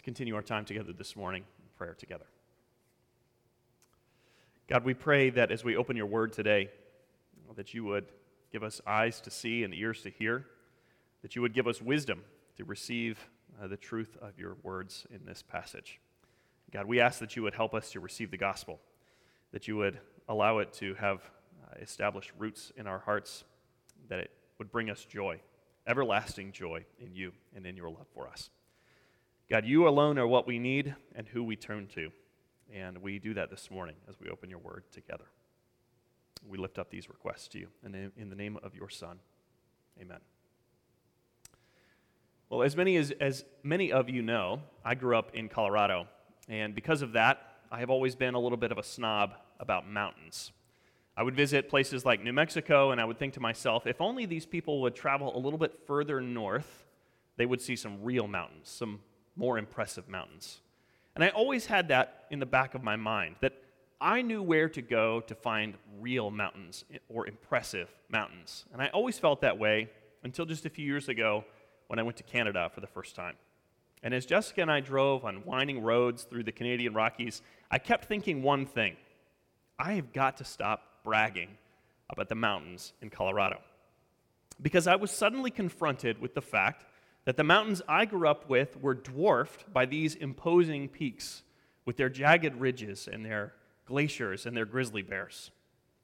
Let's continue our time together this morning in prayer together. God, we pray that as we open your word today, that you would give us eyes to see and ears to hear, that you would give us wisdom to receive uh, the truth of your words in this passage. God, we ask that you would help us to receive the gospel, that you would allow it to have uh, established roots in our hearts, that it would bring us joy, everlasting joy in you and in your love for us. God, you alone are what we need and who we turn to. And we do that this morning as we open your word together. We lift up these requests to you. And in the name of your Son, amen. Well, as many, as, as many of you know, I grew up in Colorado. And because of that, I have always been a little bit of a snob about mountains. I would visit places like New Mexico, and I would think to myself, if only these people would travel a little bit further north, they would see some real mountains, some more impressive mountains. And I always had that in the back of my mind that I knew where to go to find real mountains or impressive mountains. And I always felt that way until just a few years ago when I went to Canada for the first time. And as Jessica and I drove on winding roads through the Canadian Rockies, I kept thinking one thing I have got to stop bragging about the mountains in Colorado. Because I was suddenly confronted with the fact that the mountains I grew up with were dwarfed by these imposing peaks with their jagged ridges and their glaciers and their grizzly bears.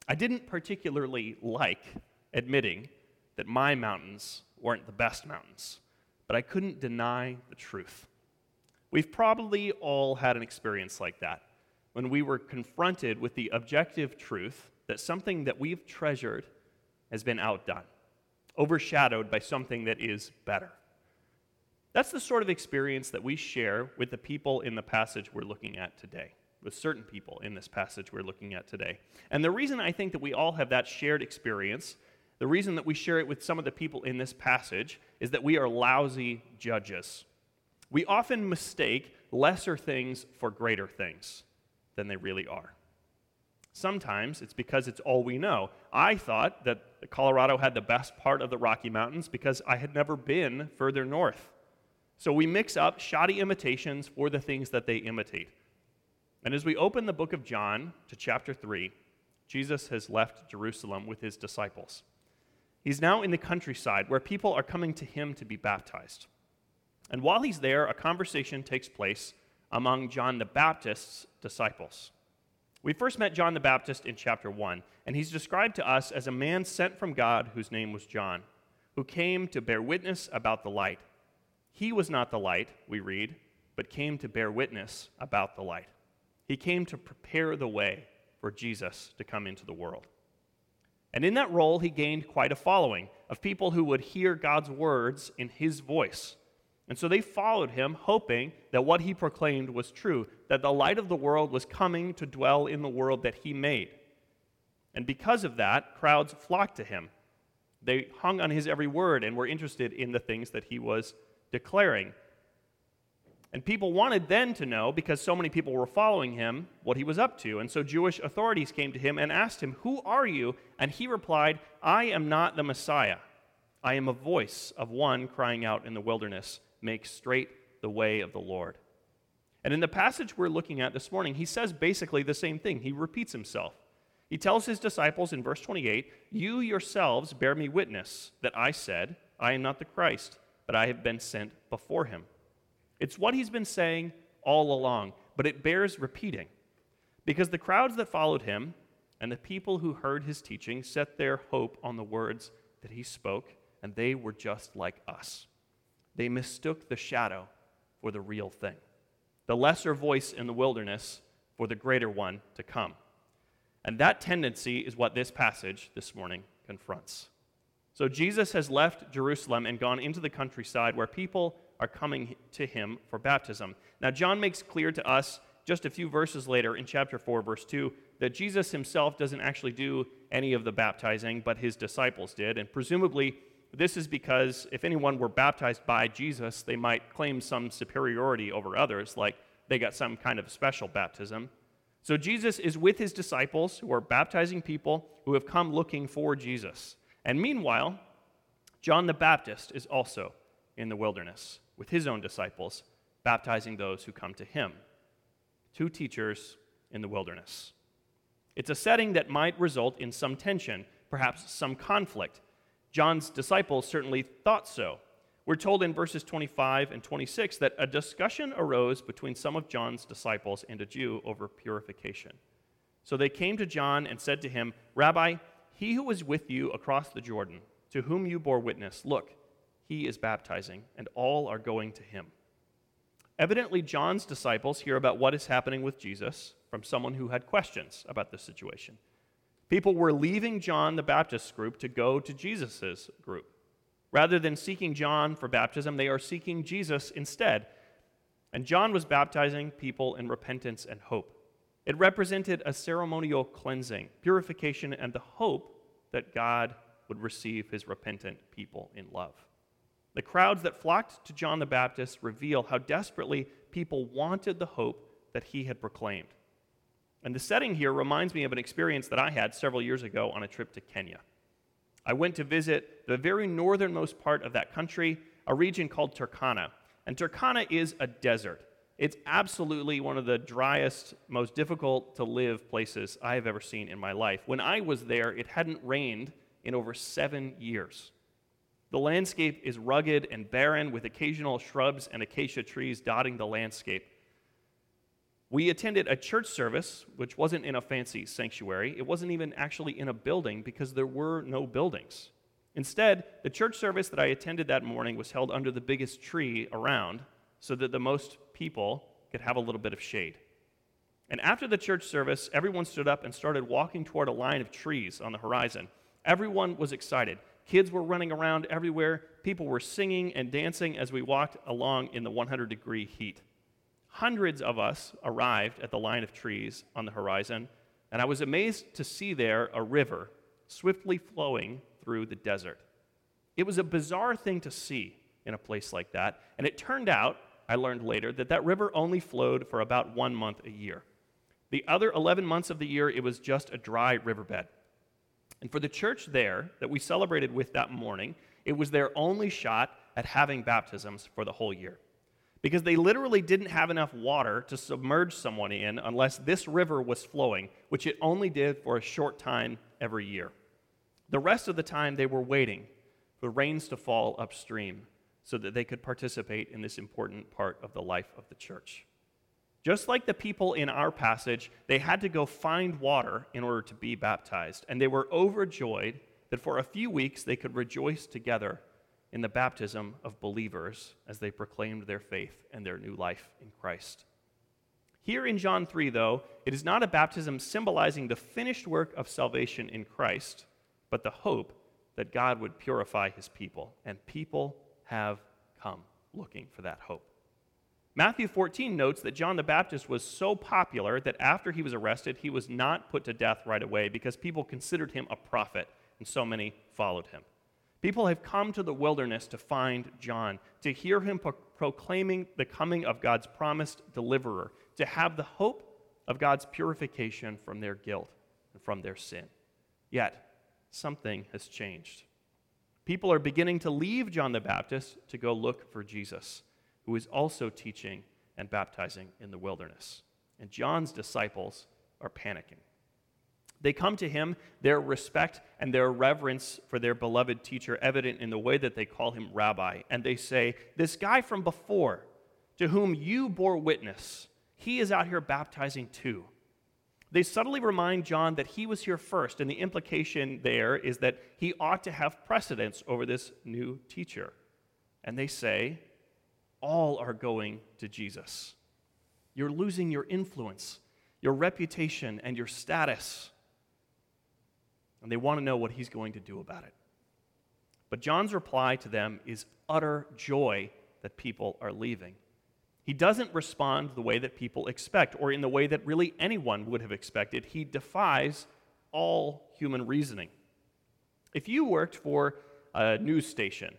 I didn't particularly like admitting that my mountains weren't the best mountains, but I couldn't deny the truth. We've probably all had an experience like that when we were confronted with the objective truth that something that we've treasured has been outdone, overshadowed by something that is better. That's the sort of experience that we share with the people in the passage we're looking at today, with certain people in this passage we're looking at today. And the reason I think that we all have that shared experience, the reason that we share it with some of the people in this passage, is that we are lousy judges. We often mistake lesser things for greater things than they really are. Sometimes it's because it's all we know. I thought that Colorado had the best part of the Rocky Mountains because I had never been further north. So we mix up shoddy imitations for the things that they imitate. And as we open the book of John to chapter 3, Jesus has left Jerusalem with his disciples. He's now in the countryside where people are coming to him to be baptized. And while he's there, a conversation takes place among John the Baptist's disciples. We first met John the Baptist in chapter 1, and he's described to us as a man sent from God whose name was John, who came to bear witness about the light he was not the light, we read, but came to bear witness about the light. He came to prepare the way for Jesus to come into the world. And in that role, he gained quite a following of people who would hear God's words in his voice. And so they followed him, hoping that what he proclaimed was true, that the light of the world was coming to dwell in the world that he made. And because of that, crowds flocked to him. They hung on his every word and were interested in the things that he was declaring. And people wanted then to know, because so many people were following him, what he was up to. And so Jewish authorities came to him and asked him, Who are you? And he replied, I am not the Messiah. I am a voice of one crying out in the wilderness, Make straight the way of the Lord. And in the passage we're looking at this morning, he says basically the same thing. He repeats himself. He tells his disciples in verse 28 You yourselves bear me witness that I said, I am not the Christ but I have been sent before him. It's what he's been saying all along, but it bears repeating. Because the crowds that followed him and the people who heard his teaching set their hope on the words that he spoke, and they were just like us. They mistook the shadow for the real thing, the lesser voice in the wilderness for the greater one to come. And that tendency is what this passage this morning confronts. So Jesus has left Jerusalem and gone into the countryside where people are coming to him for baptism. Now, John makes clear to us just a few verses later in chapter 4, verse 2, that Jesus himself doesn't actually do any of the baptizing, but his disciples did. And presumably, this is because if anyone were baptized by Jesus, they might claim some superiority over others, like they got some kind of special baptism. So Jesus is with his disciples who are baptizing people who have come looking for Jesus. And meanwhile, John the Baptist is also in the wilderness with his own disciples, baptizing those who come to him. Two teachers in the wilderness. It's a setting that might result in some tension, perhaps some conflict. John's disciples certainly thought so. We're told in verses 25 and 26 that a discussion arose between some of John's disciples and a Jew over purification. So they came to John and said to him, Rabbi, he who was with you across the Jordan, to whom you bore witness, look, he is baptizing, and all are going to him. Evidently, John's disciples hear about what is happening with Jesus from someone who had questions about this situation. People were leaving John the Baptist's group to go to Jesus' group. Rather than seeking John for baptism, they are seeking Jesus instead. And John was baptizing people in repentance and hope. It represented a ceremonial cleansing, purification, and the hope that God would receive his repentant people in love. The crowds that flocked to John the Baptist reveal how desperately people wanted the hope that he had proclaimed. And the setting here reminds me of an experience that I had several years ago on a trip to Kenya. I went to visit the very northernmost part of that country, a region called Turkana. And Turkana is a desert. It's absolutely one of the driest, most difficult to live places I have ever seen in my life. When I was there, it hadn't rained in over seven years. The landscape is rugged and barren, with occasional shrubs and acacia trees dotting the landscape. We attended a church service, which wasn't in a fancy sanctuary. It wasn't even actually in a building because there were no buildings. Instead, the church service that I attended that morning was held under the biggest tree around so that the most people could have a little bit of shade. And after the church service, everyone stood up and started walking toward a line of trees on the horizon. Everyone was excited. Kids were running around everywhere. People were singing and dancing as we walked along in the 100 degree heat. Hundreds of us arrived at the line of trees on the horizon, and I was amazed to see there a river swiftly flowing through the desert. It was a bizarre thing to see in a place like that, and it turned out, I learned later, that that river only flowed for about one month a year. The other 11 months of the year, it was just a dry riverbed. And for the church there that we celebrated with that morning, it was their only shot at having baptisms for the whole year because they literally didn't have enough water to submerge someone in unless this river was flowing, which it only did for a short time every year. The rest of the time, they were waiting for rains to fall upstream so that they could participate in this important part of the life of the church. Just like the people in our passage, they had to go find water in order to be baptized, and they were overjoyed that for a few weeks they could rejoice together in the baptism of believers as they proclaimed their faith and their new life in Christ. Here in John 3, though, it is not a baptism symbolizing the finished work of salvation in Christ, but the hope that God would purify his people. And people have come looking for that hope. Matthew 14 notes that John the Baptist was so popular that after he was arrested, he was not put to death right away because people considered him a prophet, and so many followed him. People have come to the wilderness to find John, to hear him pro- proclaiming the coming of God's promised deliverer, to have the hope of God's purification from their guilt and from their sin. Yet, something has changed. People are beginning to leave John the Baptist to go look for Jesus, who is also teaching and baptizing in the wilderness. And John's disciples are panicking. They come to him, their respect and their reverence for their beloved teacher evident in the way that they call him rabbi. And they say, This guy from before, to whom you bore witness, he is out here baptizing too. They subtly remind John that he was here first, and the implication there is that he ought to have precedence over this new teacher. And they say, All are going to Jesus. You're losing your influence, your reputation, and your status and they want to know what he's going to do about it. But John's reply to them is utter joy that people are leaving. He doesn't respond the way that people expect or in the way that really anyone would have expected. He defies all human reasoning. If you worked for a news station,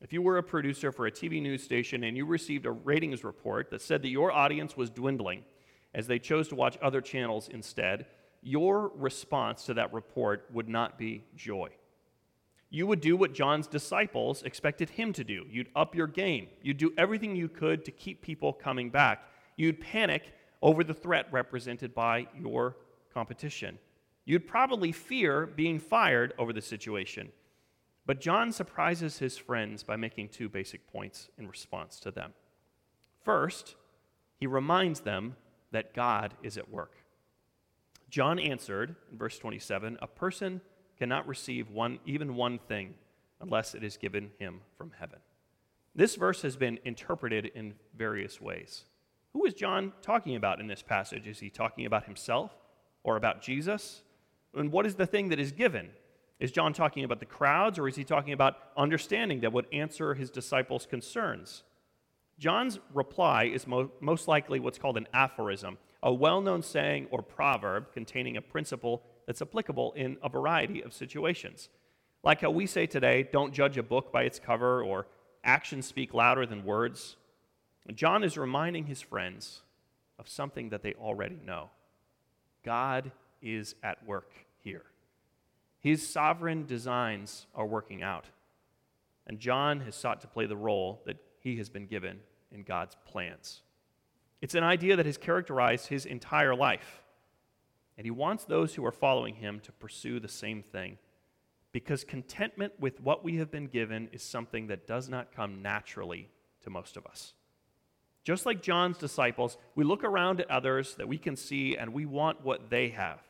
if you were a producer for a TV news station and you received a ratings report that said that your audience was dwindling as they chose to watch other channels instead, your response to that report would not be joy. You would do what John's disciples expected him to do. You'd up your game. You'd do everything you could to keep people coming back. You'd panic over the threat represented by your competition. You'd probably fear being fired over the situation. But John surprises his friends by making two basic points in response to them. First, he reminds them that God is at work. John answered in verse 27 A person cannot receive one, even one thing unless it is given him from heaven. This verse has been interpreted in various ways. Who is John talking about in this passage? Is he talking about himself or about Jesus? And what is the thing that is given? Is John talking about the crowds or is he talking about understanding that would answer his disciples' concerns? John's reply is mo- most likely what's called an aphorism, a well known saying or proverb containing a principle that's applicable in a variety of situations. Like how we say today, don't judge a book by its cover, or actions speak louder than words. John is reminding his friends of something that they already know God is at work here. His sovereign designs are working out. And John has sought to play the role that he has been given in God's plans. It's an idea that has characterized his entire life. And he wants those who are following him to pursue the same thing. Because contentment with what we have been given is something that does not come naturally to most of us. Just like John's disciples, we look around at others that we can see and we want what they have.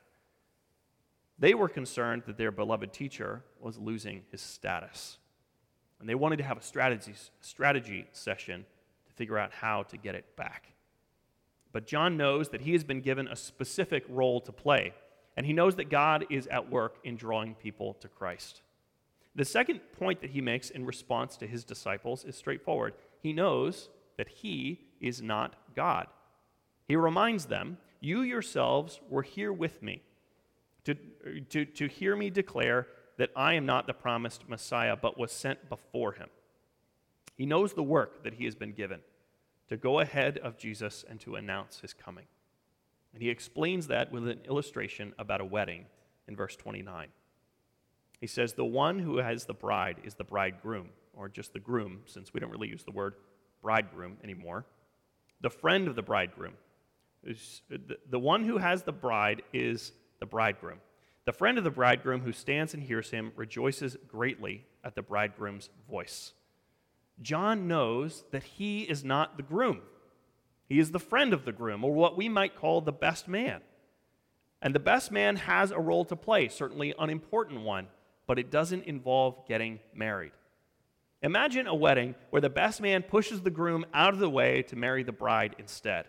They were concerned that their beloved teacher was losing his status. And they wanted to have a strategy, strategy session to figure out how to get it back. But John knows that he has been given a specific role to play, and he knows that God is at work in drawing people to Christ. The second point that he makes in response to his disciples is straightforward. He knows that he is not God. He reminds them, You yourselves were here with me to, to, to hear me declare that I am not the promised Messiah, but was sent before him. He knows the work that he has been given to go ahead of Jesus and to announce his coming. And he explains that with an illustration about a wedding in verse 29. He says, The one who has the bride is the bridegroom, or just the groom, since we don't really use the word bridegroom anymore. The friend of the bridegroom. The one who has the bride is the bridegroom. The friend of the bridegroom who stands and hears him rejoices greatly at the bridegroom's voice. John knows that he is not the groom. He is the friend of the groom, or what we might call the best man. And the best man has a role to play, certainly an important one, but it doesn't involve getting married. Imagine a wedding where the best man pushes the groom out of the way to marry the bride instead.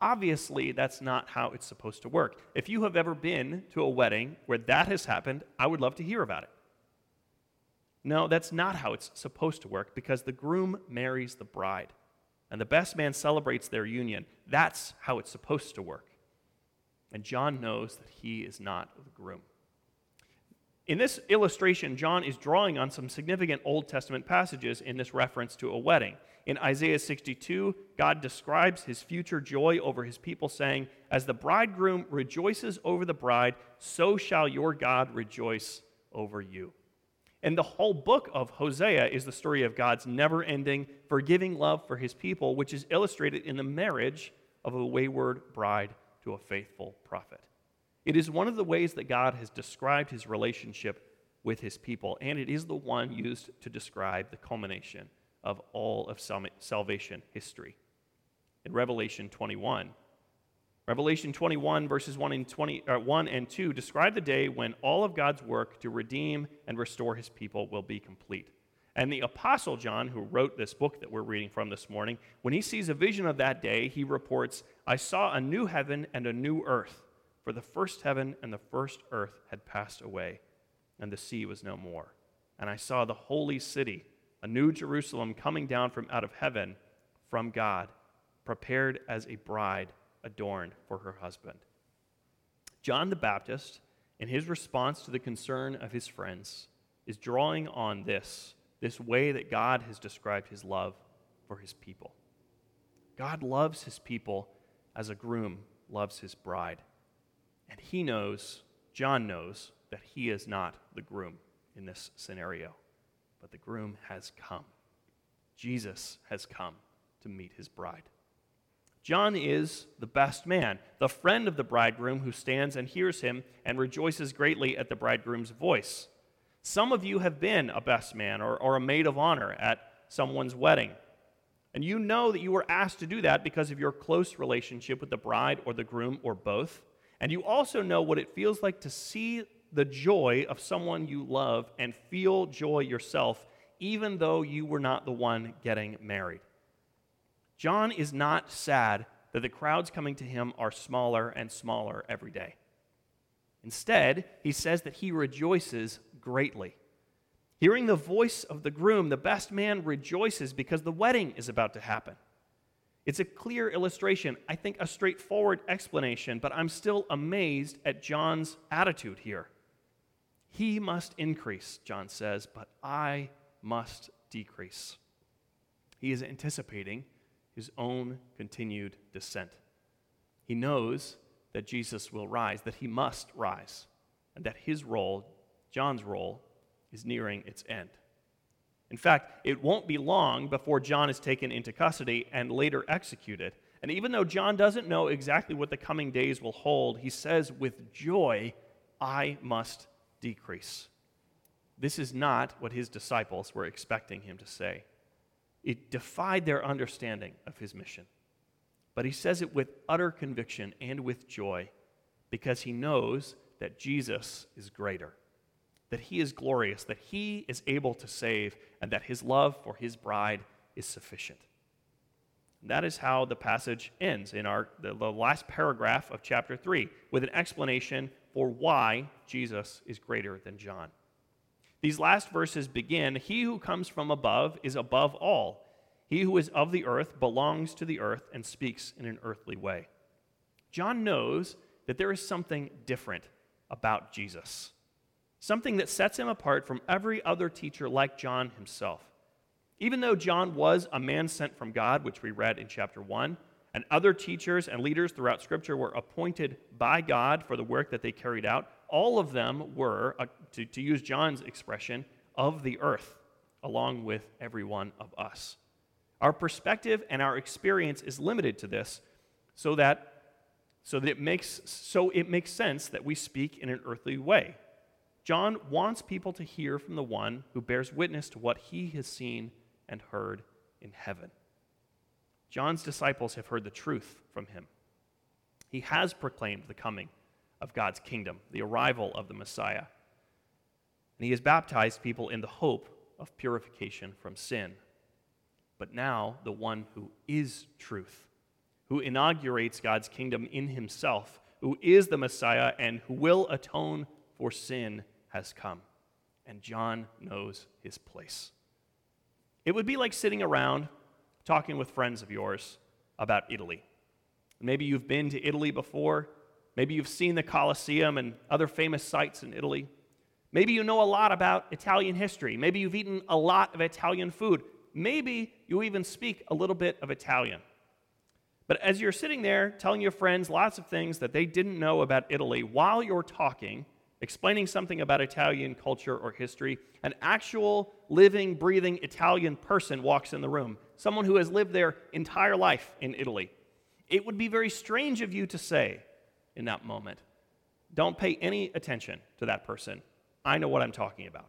Obviously, that's not how it's supposed to work. If you have ever been to a wedding where that has happened, I would love to hear about it. No, that's not how it's supposed to work because the groom marries the bride and the best man celebrates their union. That's how it's supposed to work. And John knows that he is not the groom. In this illustration, John is drawing on some significant Old Testament passages in this reference to a wedding. In Isaiah 62, God describes his future joy over his people, saying, As the bridegroom rejoices over the bride, so shall your God rejoice over you. And the whole book of Hosea is the story of God's never ending, forgiving love for his people, which is illustrated in the marriage of a wayward bride to a faithful prophet. It is one of the ways that God has described his relationship with his people, and it is the one used to describe the culmination of all of salvation history. In Revelation 21, Revelation 21, verses 1 and, 20, uh, 1 and 2 describe the day when all of God's work to redeem and restore his people will be complete. And the Apostle John, who wrote this book that we're reading from this morning, when he sees a vision of that day, he reports, I saw a new heaven and a new earth, for the first heaven and the first earth had passed away, and the sea was no more. And I saw the holy city a new Jerusalem coming down from out of heaven from God, prepared as a bride adorned for her husband. John the Baptist, in his response to the concern of his friends, is drawing on this, this way that God has described his love for his people. God loves his people as a groom loves his bride. And he knows, John knows, that he is not the groom. in this scenario. But the groom has come. Jesus has come to meet his bride. John is the best man, the friend of the bridegroom who stands and hears him and rejoices greatly at the bridegroom's voice. Some of you have been a best man or, or a maid of honor at someone's wedding. And you know that you were asked to do that because of your close relationship with the bride or the groom or both. And you also know what it feels like to see the joy of someone you love and feel joy yourself, even though you were not the one getting married. John is not sad that the crowds coming to him are smaller and smaller every day. Instead, he says that he rejoices greatly. Hearing the voice of the groom, the best man rejoices because the wedding is about to happen. It's a clear illustration, I think a straightforward explanation, but I'm still amazed at John's attitude here. He must increase, John says, but I must decrease. He is anticipating his own continued descent. He knows that Jesus will rise, that he must rise, and that his role, John's role, is nearing its end. In fact, it won't be long before John is taken into custody and later executed. And even though John doesn't know exactly what the coming days will hold, he says, with joy, I must decrease. This is not what his disciples were expecting him to say. It defied their understanding of his mission. But he says it with utter conviction and with joy because he knows that Jesus is greater, that he is glorious, that he is able to save, and that his love for his bride is sufficient. That is how the passage ends in our, the, the last paragraph of chapter 3 with an explanation for why Jesus is greater than John. These last verses begin He who comes from above is above all. He who is of the earth belongs to the earth and speaks in an earthly way. John knows that there is something different about Jesus, something that sets him apart from every other teacher like John himself. Even though John was a man sent from God, which we read in chapter 1, and other teachers and leaders throughout Scripture were appointed by God for the work that they carried out, all of them were, uh, to, to use John's expression, of the earth, along with every one of us. Our perspective and our experience is limited to this, so that so that it makes so it makes sense that we speak in an earthly way. John wants people to hear from the one who bears witness to what he has seen and heard in heaven. John's disciples have heard the truth from him. He has proclaimed the coming of God's kingdom, the arrival of the Messiah. And he has baptized people in the hope of purification from sin. But now, the one who is truth, who inaugurates God's kingdom in himself, who is the Messiah and who will atone for sin, has come. And John knows his place. It would be like sitting around talking with friends of yours about Italy. Maybe you've been to Italy before. Maybe you've seen the Colosseum and other famous sites in Italy. Maybe you know a lot about Italian history. Maybe you've eaten a lot of Italian food. Maybe you even speak a little bit of Italian. But as you're sitting there telling your friends lots of things that they didn't know about Italy, while you're talking, explaining something about Italian culture or history, an actual living, breathing Italian person walks in the room, someone who has lived their entire life in Italy. It would be very strange of you to say in that moment, don't pay any attention to that person. I know what I'm talking about.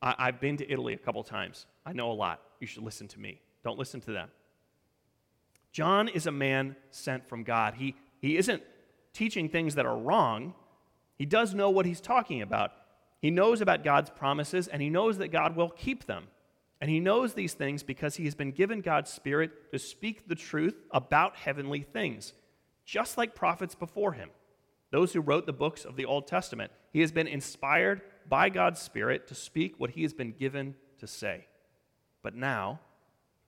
I- have been to Italy a couple times. I know a lot. You should listen to me. Don't listen to them. John is a man sent from God. He, he isn't teaching things that are wrong, he does know what he's talking about. He knows about God's promises, and he knows that God will keep them. And he knows these things because he has been given God's Spirit to speak the truth about heavenly things, just like prophets before him, those who wrote the books of the Old Testament. He has been inspired by God's Spirit to speak what he has been given to say. But now,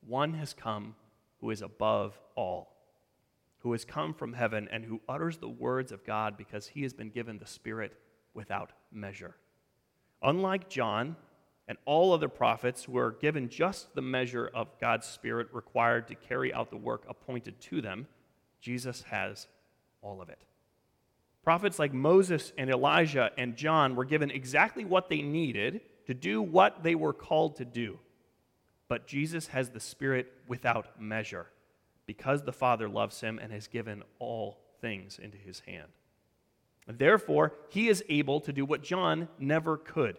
one has come who is above all who has come from heaven and who utters the words of God because he has been given the Spirit without measure. Unlike John and all other prophets who are given just the measure of God's Spirit required to carry out the work appointed to them, Jesus has all of it. Prophets like Moses and Elijah and John were given exactly what they needed to do what they were called to do. But Jesus has the Spirit without measure because the Father loves him and has given all things into his hand. Therefore, he is able to do what John never could.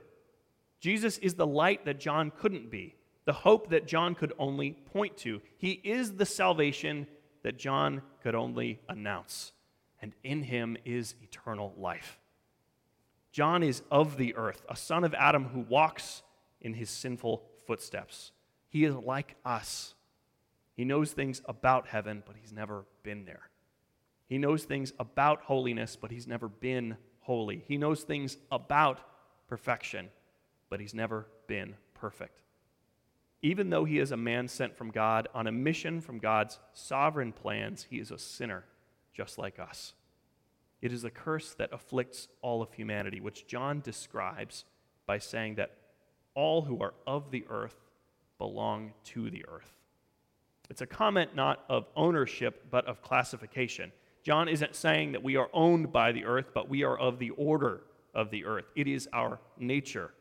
Jesus is the light that John couldn't be, the hope that John could only point to. He is the salvation that John could only announce and in him is eternal life. John is of the earth, a son of Adam who walks in his sinful footsteps. He is like us. He knows things about heaven, but he's never been there. He knows things about holiness, but he's never been holy. He knows things about perfection, but he's never been perfect. Even though he is a man sent from God on a mission from God's sovereign plans, he is a sinner just like us. It is a curse that afflicts all of humanity, which John describes by saying that all who are of the earth belong to the earth. It's a comment not of ownership, but of classification. John isn't saying that we are owned by the earth, but we are of the order of the earth. It is our nature.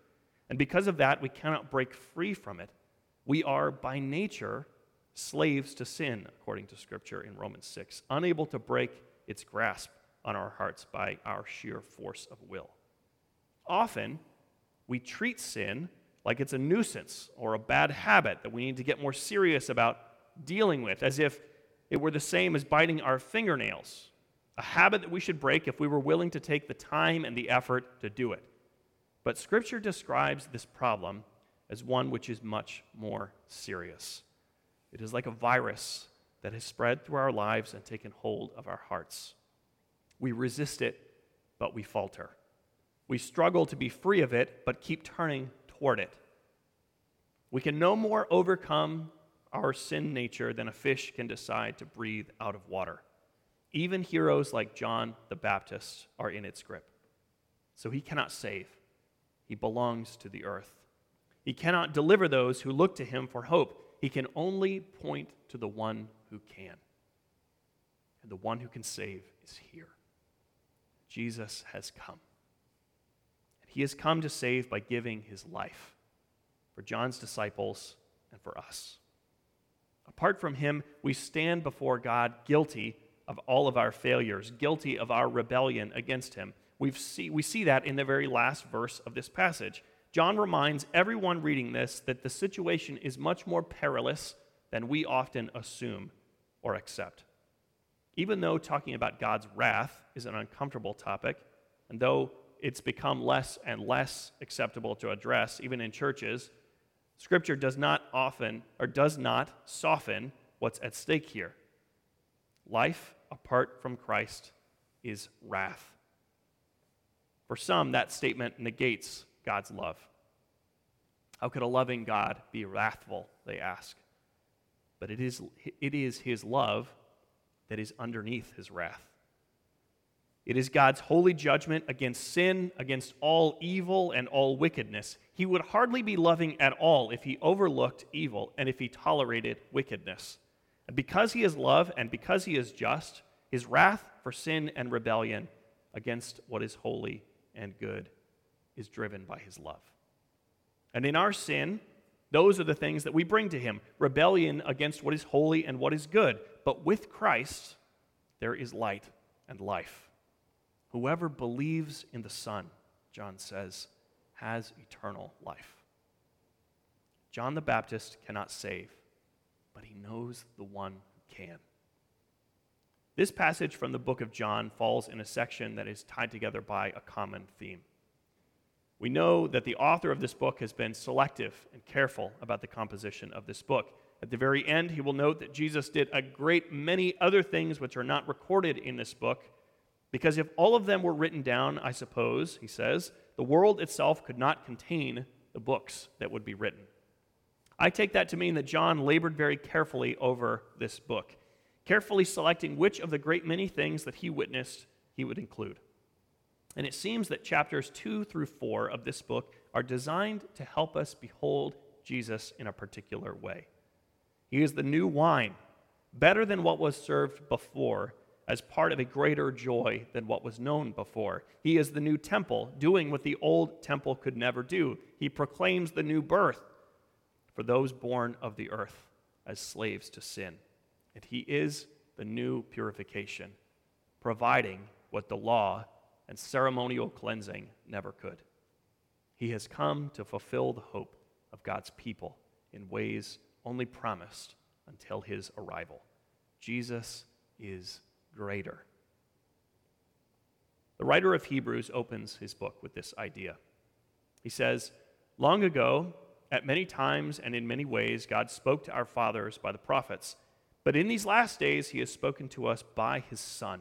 And because of that, we cannot break free from it. We are, by nature, slaves to sin, according to Scripture in Romans 6, unable to break its grasp on our hearts by our sheer force of will. Often, we treat sin like it's a nuisance or a bad habit that we need to get more serious about dealing with, as if it were the same as biting our fingernails, a habit that we should break if we were willing to take the time and the effort to do it. But Scripture describes this problem as one which is much more serious. It is like a virus that has spread through our lives and taken hold of our hearts. We resist it, but we falter. We struggle to be free of it, but keep turning toward it. We can no more overcome our sin nature than a fish can decide to breathe out of water. Even heroes like John the Baptist are in its grip. So he cannot save, he belongs to the earth. He cannot deliver those who look to him for hope. He can only point to the one who can. And the one who can save is here. Jesus has come. And he has come to save by giving his life for John's disciples and for us. Apart from him, we stand before God guilty of all of our failures, guilty of our rebellion against him. we see, we see that in the very last verse of this passage. John reminds everyone reading this that the situation is much more perilous than we often assume or accept. Even though talking about God's wrath is an uncomfortable topic, and though it's become less and less acceptable to address, even in churches, Scripture does not often or does not soften what's at stake here. Life apart from Christ is wrath. For some, that statement negates God's love. How could a loving God be wrathful, they ask. But it is, it is his love that is underneath his wrath. It is God's holy judgment against sin, against all evil and all wickedness. He would hardly be loving at all if he overlooked evil and if he tolerated wickedness. And because he is love and because he is just, his wrath for sin and rebellion against what is holy and good is driven by his love. And in our sin, those are the things that we bring to him rebellion against what is holy and what is good. But with Christ, there is light and life. Whoever believes in the Son, John says, has eternal life. John the Baptist cannot save, but he knows the one who can. This passage from the book of John falls in a section that is tied together by a common theme. We know that the author of this book has been selective and careful about the composition of this book. At the very end, he will note that Jesus did a great many other things which are not recorded in this book, because if all of them were written down, I suppose, he says, the world itself could not contain the books that would be written. I take that to mean that John labored very carefully over this book, carefully selecting which of the great many things that he witnessed he would include. And it seems that chapters 2 through 4 of this book are designed to help us behold Jesus in a particular way. He is the new wine, better than what was served before, as part of a greater joy than what was known before. He is the new temple, doing what the old temple could never do. He proclaims the new birth for those born of the earth as slaves to sin. And he is the new purification, providing what the law and ceremonial cleansing never could. He has come to fulfill the hope of God's people in ways only promised until his arrival. Jesus is greater. The writer of Hebrews opens his book with this idea. He says, Long ago, at many times and in many ways, God spoke to our fathers by the prophets. But in these last days, he has spoken to us by his Son,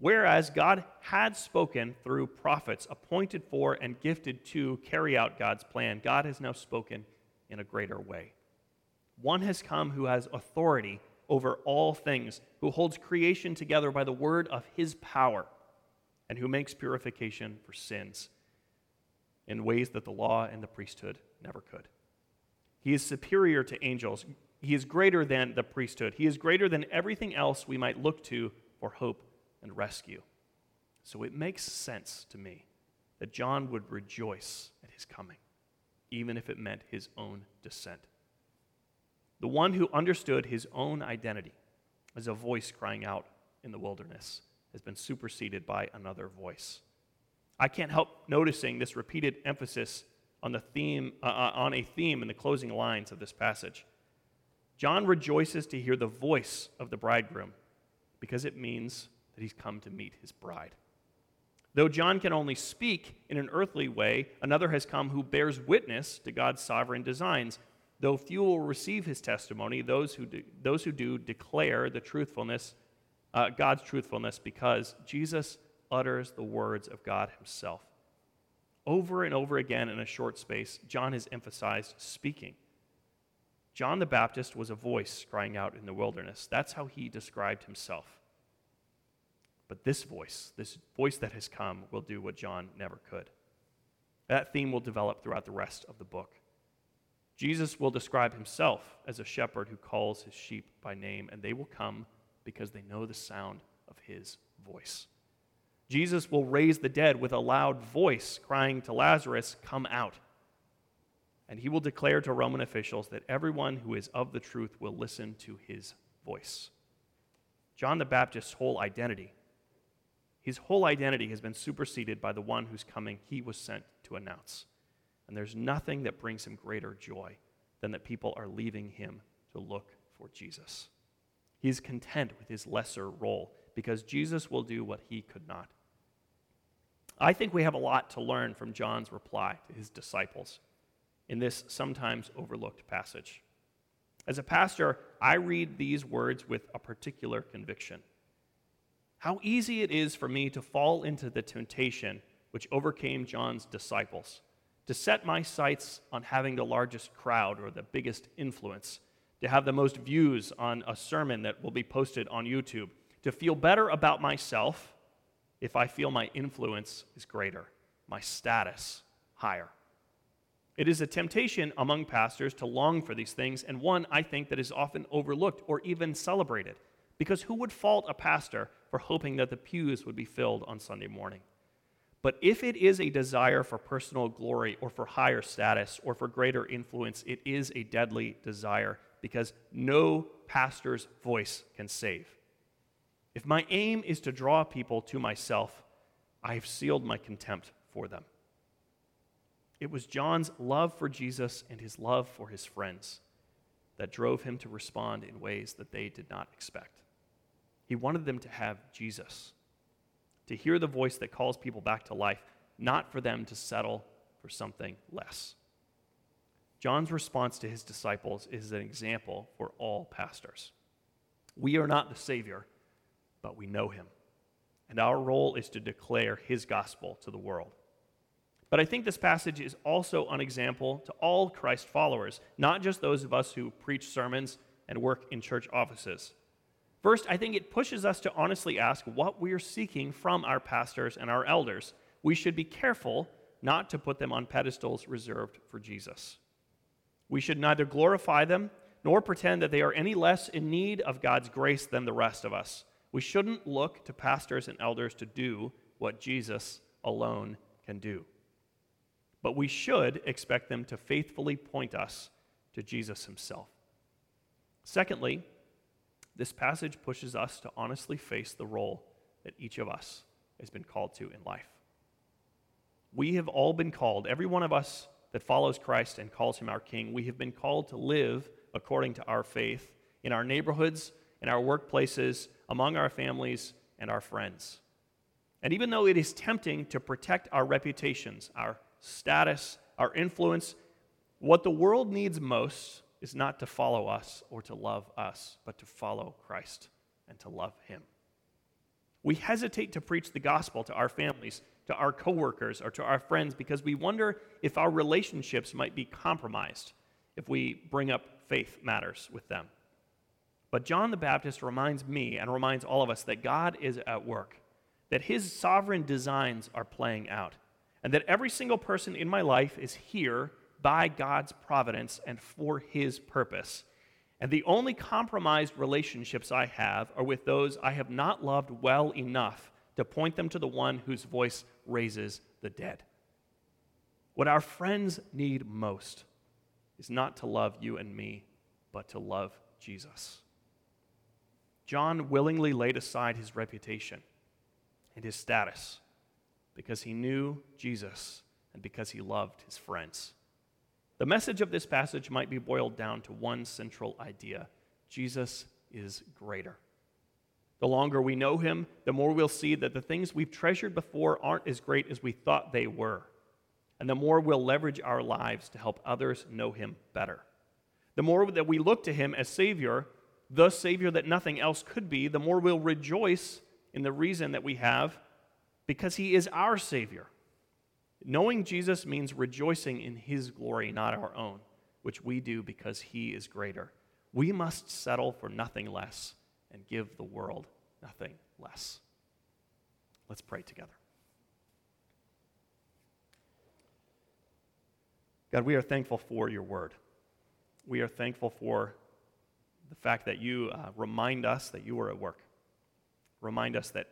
Whereas God had spoken through prophets appointed for and gifted to carry out God's plan, God has now spoken in a greater way. One has come who has authority over all things, who holds creation together by the word of his power and who makes purification for sins in ways that the law and the priesthood never could. He is superior to angels. He is greater than the priesthood. He is greater than everything else we might look to for hope and rescue. So it makes sense to me that John would rejoice at his coming, even if it meant his own descent. The one who understood his own identity as a voice crying out in the wilderness has been superseded by another voice. I can't help noticing this repeated emphasis on, the theme, uh, uh, on a theme in the closing lines of this passage. John rejoices to hear the voice of the bridegroom because it means that he's come to meet his bride. Though John can only speak in an earthly way, another has come who bears witness to God's sovereign designs. Though few will receive his testimony, those who do, those who do declare the truthfulness uh, God's truthfulness because Jesus utters the words of God himself. Over and over again in a short space, John has emphasized speaking. John the Baptist was a voice crying out in the wilderness. That's how he described himself. But this voice, this voice that has come, will do what John never could. That theme will develop throughout the rest of the book. Jesus will describe himself as a shepherd who calls his sheep by name, and they will come because they know the sound of his voice. Jesus will raise the dead with a loud voice, crying to Lazarus, Come out. And he will declare to Roman officials that everyone who is of the truth will listen to his voice. John the Baptist's whole identity, his whole identity has been superseded by the one whose coming he was sent to announce. And there's nothing that brings him greater joy than that people are leaving him to look for Jesus. He's content with his lesser role because Jesus will do what he could not. I think we have a lot to learn from John's reply to his disciples in this sometimes overlooked passage. As a pastor, I read these words with a particular conviction. How easy it is for me to fall into the temptation which overcame John's disciples, to set my sights on having the largest crowd or the biggest influence to have the most views on a sermon that will be posted on YouTube, to feel better about myself if I feel my influence is greater, my status higher. It is a temptation among pastors to long for these things, and one I think that is often overlooked or even celebrated. Because who would fault a pastor for hoping that the pews would be filled on Sunday morning? But if it is a desire for personal glory or for higher status or for greater influence, it is a deadly desire because no pastor's voice can save. If my aim is to draw people to myself, I have sealed my contempt for them. It was John's love for Jesus and his love for his friends that drove him to respond in ways that they did not expect. He wanted them to have Jesus, to hear the voice that calls people back to life, not for them to settle for something less. John's response to his disciples is an example for all pastors. We are not the Savior, but we know him. and our role is to declare his gospel to the world. But I think this passage is also an example to all Christ followers, not just those of us who preach sermons and work in church offices. First, I think it pushes us to honestly ask what we are seeking from our pastors and our elders. We should be careful not to put them on pedestals reserved for Jesus. We should neither glorify them nor pretend that they are any less in need of God's grace than the rest of us. We shouldn't look to pastors and elders to do what Jesus alone can do. But we should expect them to faithfully point us to Jesus himself. Secondly, this passage pushes us to honestly face the role that each of us has been called to in life. We have all been called, every one of us that follows Christ and calls him our King, we have been called to live according to our faith in our neighborhoods, in our workplaces, among our families, and our friends. And even though it is tempting to protect our reputations, our status, our influence, what the world needs most is not to follow us or to love us, but to follow Christ and to love him. We hesitate to preach the gospel to our families, to our coworkers, or to our friends because we wonder if our relationships might be compromised if we bring up faith matters with them. But John the Baptist reminds me and reminds all of us that God is at work, that his sovereign designs are playing out, and that every single person in my life is here by God's providence and for his purpose. And the only compromised relationships I have are with those I have not loved well enough to point them to the one whose voice raises the dead. What our friends need most is not to love you and me, but to love Jesus. John willingly laid aside his reputation and his status because he knew Jesus and because he loved his friends. The message of this passage might be boiled down to one central idea Jesus is greater. The longer we know him, the more we'll see that the things we've treasured before aren't as great as we thought they were. And the more we'll leverage our lives to help others know him better. The more that we look to him as Savior, the Savior that nothing else could be, the more we'll rejoice in the reason that we have because He is our Savior. Knowing Jesus means rejoicing in His glory, not our own, which we do because He is greater. We must settle for nothing less and give the world nothing less. Let's pray together. God, we are thankful for your word. We are thankful for the fact that you uh, remind us that you are at work. Remind us that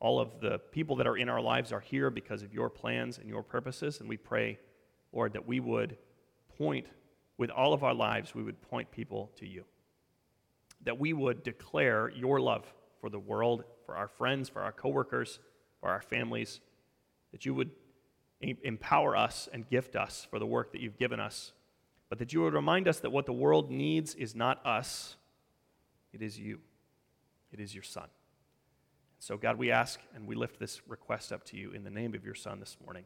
all of the people that are in our lives are here because of your plans and your purposes. And we pray, Lord, that we would point, with all of our lives, we would point people to you. That we would declare your love for the world, for our friends, for our coworkers, for our families. That you would empower us and gift us for the work that you've given us but that you would remind us that what the world needs is not us, it is you, it is your Son. So, God, we ask and we lift this request up to you in the name of your Son this morning.